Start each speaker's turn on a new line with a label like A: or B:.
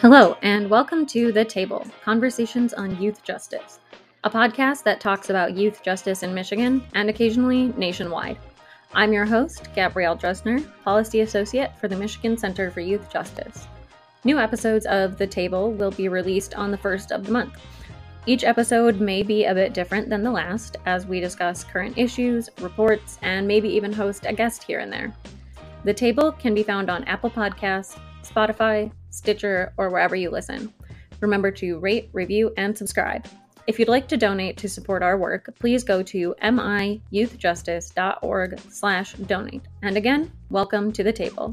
A: Hello, and welcome to The Table Conversations on Youth Justice, a podcast that talks about youth justice in Michigan and occasionally nationwide. I'm your host, Gabrielle Dresner, Policy Associate for the Michigan Center for Youth Justice. New episodes of The Table will be released on the first of the month. Each episode may be a bit different than the last as we discuss current issues, reports, and maybe even host a guest here and there. The Table can be found on Apple Podcasts, Spotify, Stitcher, or wherever you listen. Remember to rate, review, and subscribe. If you'd like to donate to support our work, please go to miyouthjustice.org slash donate. And again, welcome to the table.